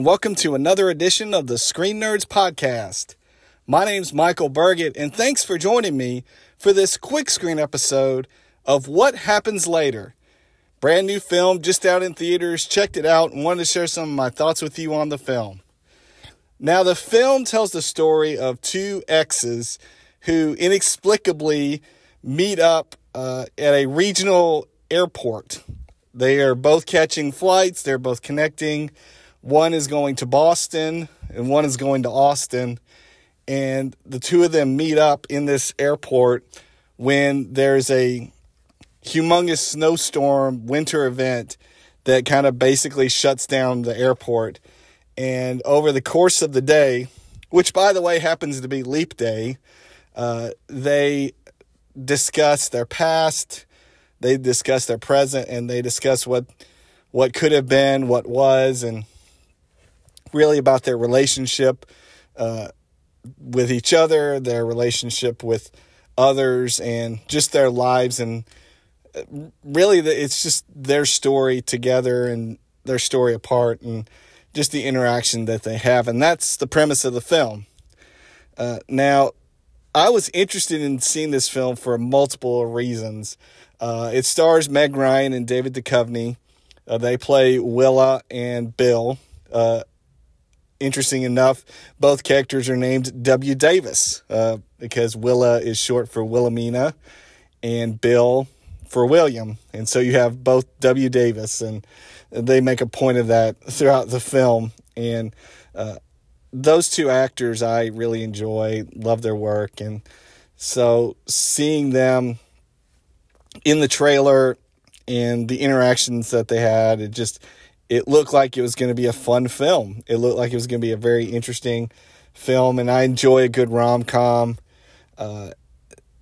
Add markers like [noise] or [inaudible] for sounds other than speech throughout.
and welcome to another edition of the Screen Nerds Podcast. My name's Michael Burgett, and thanks for joining me for this quick screen episode of What Happens Later. Brand new film, just out in theaters, checked it out, and wanted to share some of my thoughts with you on the film. Now, the film tells the story of two exes who inexplicably meet up uh, at a regional airport. They are both catching flights, they're both connecting one is going to Boston and one is going to Austin. And the two of them meet up in this airport when there's a humongous snowstorm winter event that kind of basically shuts down the airport. And over the course of the day, which by the way happens to be leap day, uh, they discuss their past, they discuss their present, and they discuss what what could have been, what was, and really about their relationship uh, with each other, their relationship with others, and just their lives. And uh, really, it's just their story together and their story apart, and just the interaction that they have. And that's the premise of the film. Uh, now, I was interested in seeing this film for multiple reasons. Uh, it stars Meg Ryan and David Duchovny. Uh, they play Willa and Bill. Uh, interesting enough, both characters are named W. Davis uh, because Willa is short for Wilhelmina and Bill for William. And so you have both W. Davis, and they make a point of that throughout the film. And uh, those two actors I really enjoy, love their work. And so seeing them in the trailer and the interactions that they had, it just it looked like it was going to be a fun film. It looked like it was going to be a very interesting film, and I enjoy a good rom com uh,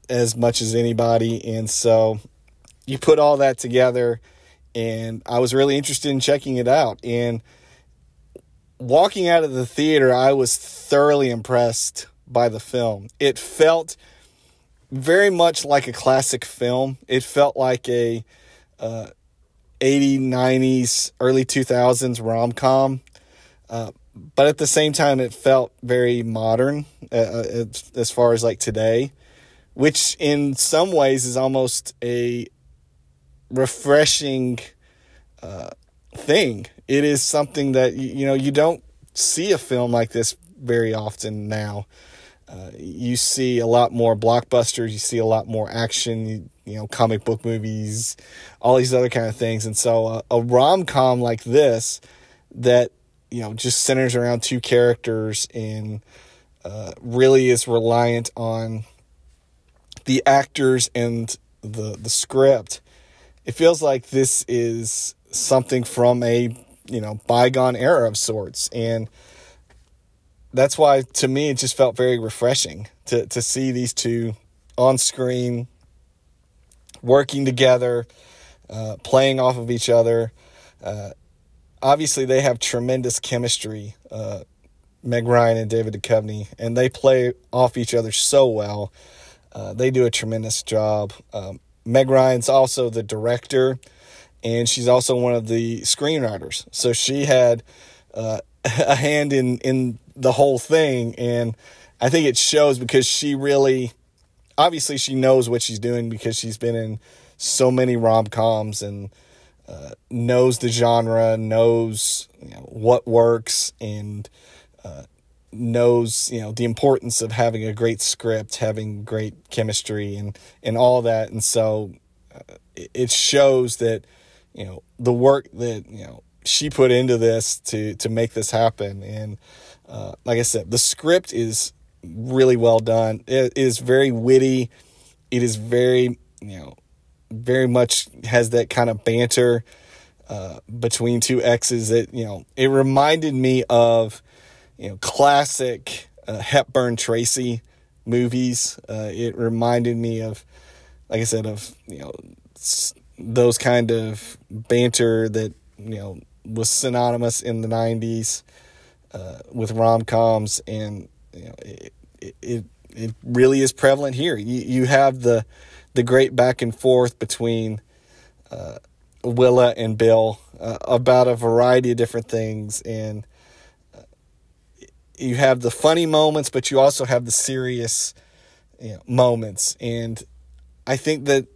as much as anybody. And so you put all that together, and I was really interested in checking it out. And walking out of the theater, I was thoroughly impressed by the film. It felt very much like a classic film. It felt like a uh, 80s, 90s, early 2000s rom com. Uh, but at the same time, it felt very modern uh, uh as far as like today, which in some ways is almost a refreshing uh, thing. It is something that, you know, you don't see a film like this very often now. You see a lot more blockbusters, you see a lot more action, you, you know, comic book movies, all these other kind of things. And so uh, a rom com like this that, you know, just centers around two characters and uh, really is reliant on the actors and the, the script. It feels like this is something from a, you know, bygone era of sorts. And, that's why to me it just felt very refreshing to to see these two on screen working together, uh, playing off of each other. Uh, obviously, they have tremendous chemistry, uh, Meg Ryan and David Duchovny, and they play off each other so well. Uh, they do a tremendous job. Um, Meg Ryan's also the director, and she's also one of the screenwriters. So she had uh, [laughs] a hand in in the whole thing. And I think it shows because she really, obviously, she knows what she's doing because she's been in so many rom coms and uh, knows the genre, knows you know, what works, and uh, knows you know the importance of having a great script, having great chemistry, and and all that. And so uh, it shows that you know the work that you know she put into this to to make this happen and uh, like I said, the script is really well done. It is very witty. It is very, you know, very much has that kind of banter uh, between two exes. That you know, it reminded me of, you know, classic uh, Hepburn Tracy movies. Uh, it reminded me of, like I said, of you know, those kind of banter that you know was synonymous in the '90s uh, with rom coms, and you know, it, it it really is prevalent here. You you have the the great back and forth between uh, Willa and Bill uh, about a variety of different things, and you have the funny moments, but you also have the serious you know, moments, and I think that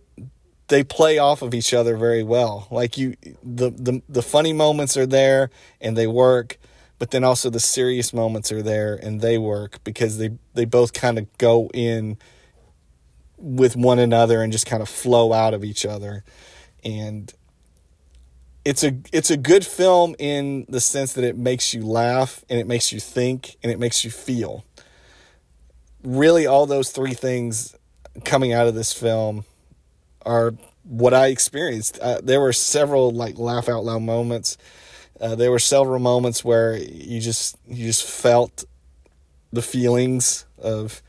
they play off of each other very well. Like you, the the the funny moments are there and they work, but then also the serious moments are there and they work because they they both kind of go in with one another and just kind of flow out of each other, and it's a it's a good film in the sense that it makes you laugh and it makes you think and it makes you feel. Really, all those three things coming out of this film are what I experienced. Uh, there were several like laugh out loud moments. Uh, there were several moments where you just you just felt the feelings of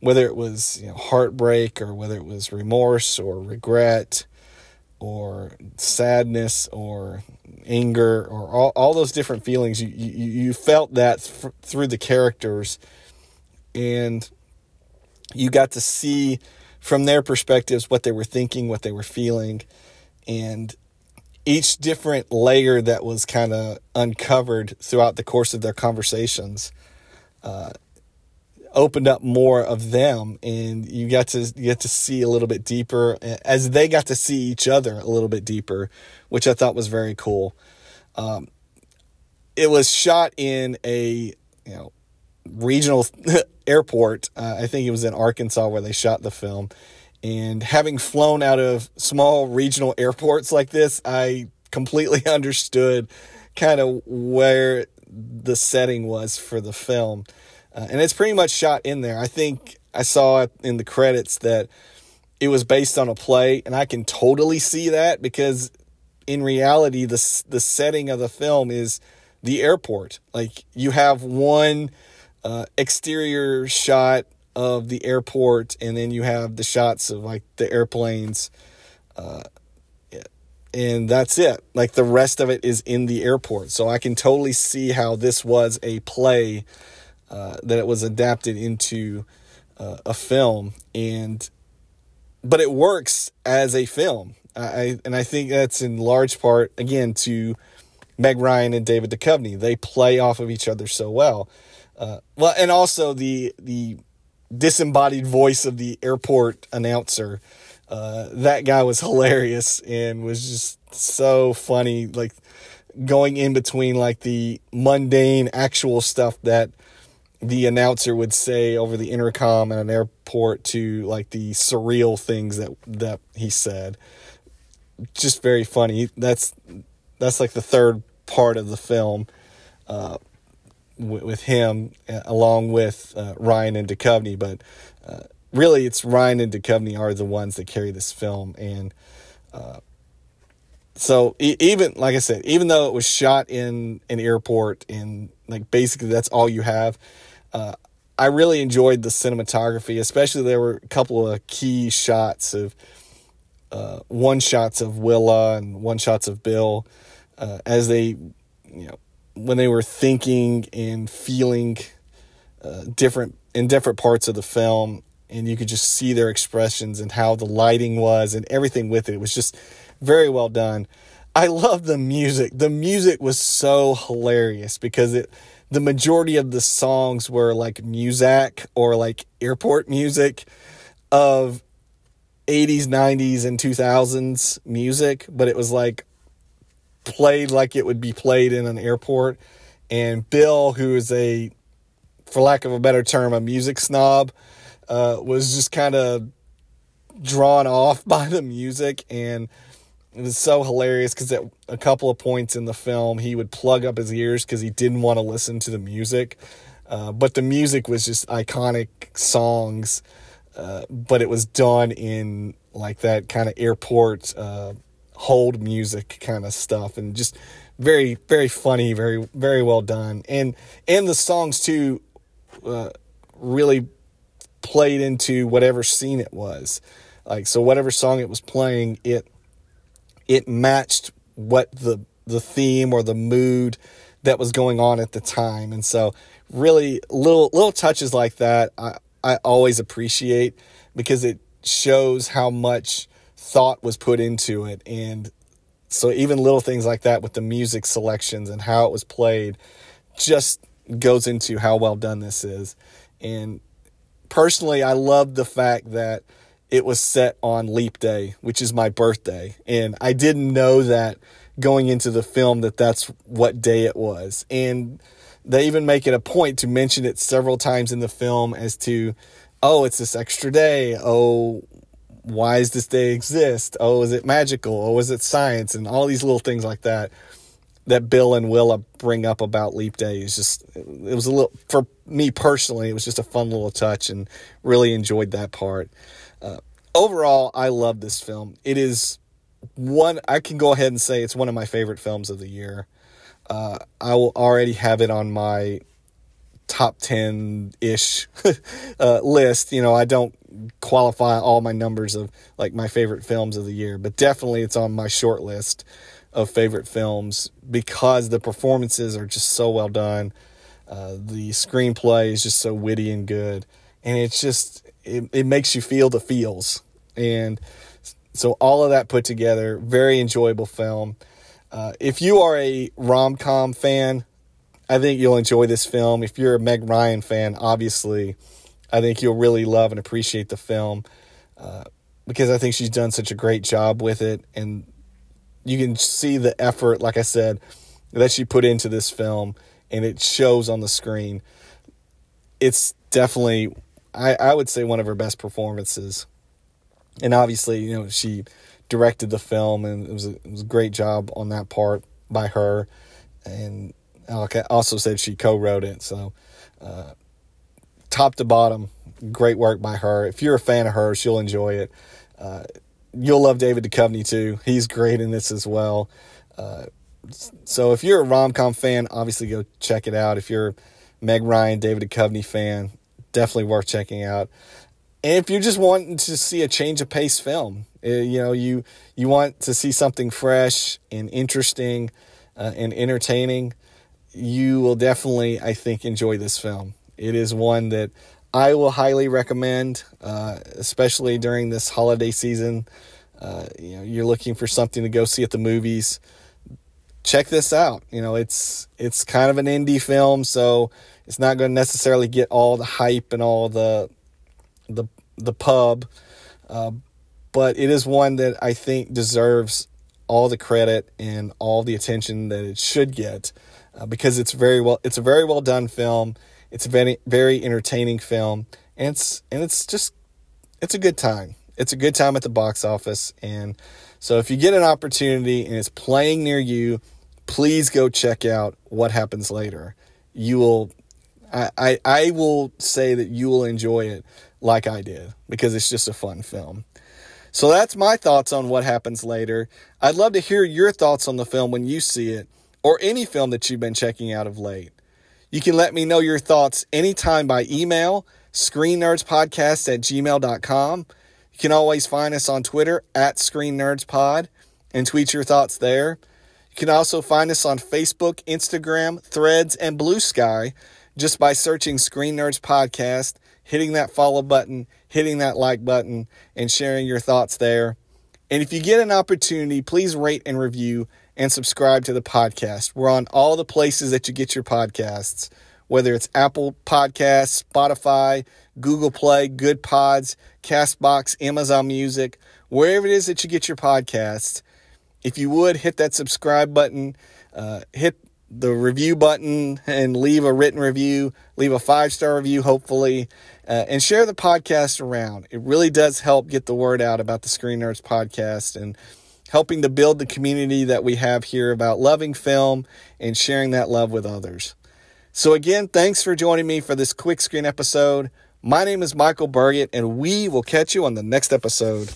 whether it was you know, heartbreak or whether it was remorse or regret or sadness or anger or all, all those different feelings. You you, you felt that th- through the characters. And you got to see from their perspectives what they were thinking what they were feeling. And each different layer that was kind of uncovered throughout the course of their conversations uh, opened up more of them and you got to you get to see a little bit deeper as they got to see each other a little bit deeper which i thought was very cool. Um, it was shot in a you know regional [laughs] airport. Uh, i think it was in arkansas where they shot the film and having flown out of small regional airports like this i completely [laughs] understood kind of where the setting was for the film uh, and it's pretty much shot in there. I think I saw in the credits that it was based on a play, and I can totally see that because in reality, the the setting of the film is the airport. Like you have one uh, exterior shot of the airport, and then you have the shots of like the airplanes. Uh, and that's it. Like the rest of it is in the airport. So I can totally see how this was a play uh, that it was adapted into uh, a film, and but it works as a film. I and I think that's in large part again to Meg Ryan and David Duchovny. They play off of each other so well. Uh, well, and also the the disembodied voice of the airport announcer. Uh, that guy was hilarious and was just so funny. Like going in between like the mundane actual stuff that the announcer would say over the intercom at an airport to like the surreal things that that he said. Just very funny. That's that's like the third part of the film uh, with, him along with uh, Ryan and Duchovny, but uh, really it's Ryan and Duchovny are the ones that carry this film and uh, so even like I said, even though it was shot in an airport and like basically that's all you have, uh, I really enjoyed the cinematography, especially there were a couple of key shots of uh, one shots of Willa and one shots of Bill uh, as they, you know, when they were thinking and feeling uh, different in different parts of the film, and you could just see their expressions and how the lighting was and everything with it. It was just very well done. I love the music. The music was so hilarious because it the majority of the songs were like Muzak or like airport music of 80s, 90s, and 2000s music, but it was like played like it would be played in an airport. And Bill, who is a, for lack of a better term, a music snob, uh, was just kind of drawn off [laughs] by the music and it was so hilarious because at a couple of points in the film, he would plug up his ears because he didn't want to listen to the music. Uh, but the music was just iconic songs, uh, but it was done in like that kind of airport uh, hold music kind of stuff, and just very, very funny, very, very well done. And and the songs too uh, really played into whatever scene it was. Like so, whatever song it was playing, it it matched what the the theme or the mood that was going on at the time. And so really little little touches like that I, I always appreciate because it shows how much thought was put into it and so even little things like that with the music selections and how it was played just goes into how well done this is. And personally, I love the fact that it was set on leap day, which is my birthday. And I didn't know that going into the film that that's what day it was. And they even make it a point to mention it several times in the film as to, oh, it's this extra day. Oh, why does this day exist? Oh, is it magical? Oh, is it science? And all these little things like that that Bill and Willa bring up about Leap Day is just it was a little for me personally it was just a fun little touch and really enjoyed that part. Uh, overall, I love this film. It is one I can go ahead and say it's one of my favorite films of the year. Uh, I will already have it on my top 10 ish [laughs] uh, list. You know, I don't qualify all my numbers of like my favorite films of the year, but definitely it's on my short list of favorite films because the performances are just so well done. Uh, the screenplay is just so witty and good, and it's just it, it makes you feel the feels, and so all of that put together, very enjoyable film. Uh, if you are a rom com fan, I think you'll enjoy this film. If you're a Meg Ryan fan, obviously, I think you'll really love and appreciate the film uh, because I think she's done such a great job with it, and you can see the effort, like I said, that she put into this film, and it shows on the screen. It's definitely, I, I would say, one of her best performances. And obviously, you know, she directed the film, and it was a, it was a great job on that part by her. And also said, she co-wrote it. So, uh, top to bottom, great work by her. If you're a fan of hers, you'll enjoy it. Uh, you'll love David Duchovny too. He's great in this as well. Uh, so if you're a rom com fan, obviously go check it out. If you're Meg Ryan, David Duchovny fan, definitely worth checking out. And if you're just wanting to see a change of pace film, uh, you know you you want to see something fresh and interesting uh, and entertaining, you will definitely, I think, enjoy this film. It is one that I will highly recommend, uh, especially during this holiday season. Uh, you know, you're looking for something to go see at the movies. Check this out. You know, it's it's kind of an indie film, so it's not going to necessarily get all the hype and all the the the pub, uh, but it is one that I think deserves all the credit and all the attention that it should get uh, because it's very well it's a very well done film it's a very very entertaining film, and it's and it's just it's a good time. It's a good time at the box office, and so if you get an opportunity and it's playing near you, please go check out what happens later. You will, I, I, I will say that you will enjoy it like I did because it's just a fun film. So that's my thoughts on what happens later. I'd love to hear your thoughts on the film when you see it or any film that you've been checking out of late. You can let me know your thoughts anytime by email, screennerdspodcast at gmail.com. You can always find us on Twitter at screennerdspod and tweet your thoughts there. You can also find us on Facebook, Instagram, Threads, and Blue Sky just by searching Screen Nerds Podcast, hitting that follow button, hitting that like button, and sharing your thoughts there. And if you get an opportunity, please rate and review and subscribe to the podcast. We're on all the places that you get your podcasts, whether it's Apple Podcasts, Spotify, Google Play, Good Pods, Castbox, Amazon Music, wherever it is that you get your podcasts. If you would hit that subscribe button, uh, hit the review button and leave a written review, leave a five star review, hopefully, uh, and share the podcast around. It really does help get the word out about the Screen Nerds podcast and helping to build the community that we have here about loving film and sharing that love with others. So, again, thanks for joining me for this quick screen episode. My name is Michael Burgett, and we will catch you on the next episode.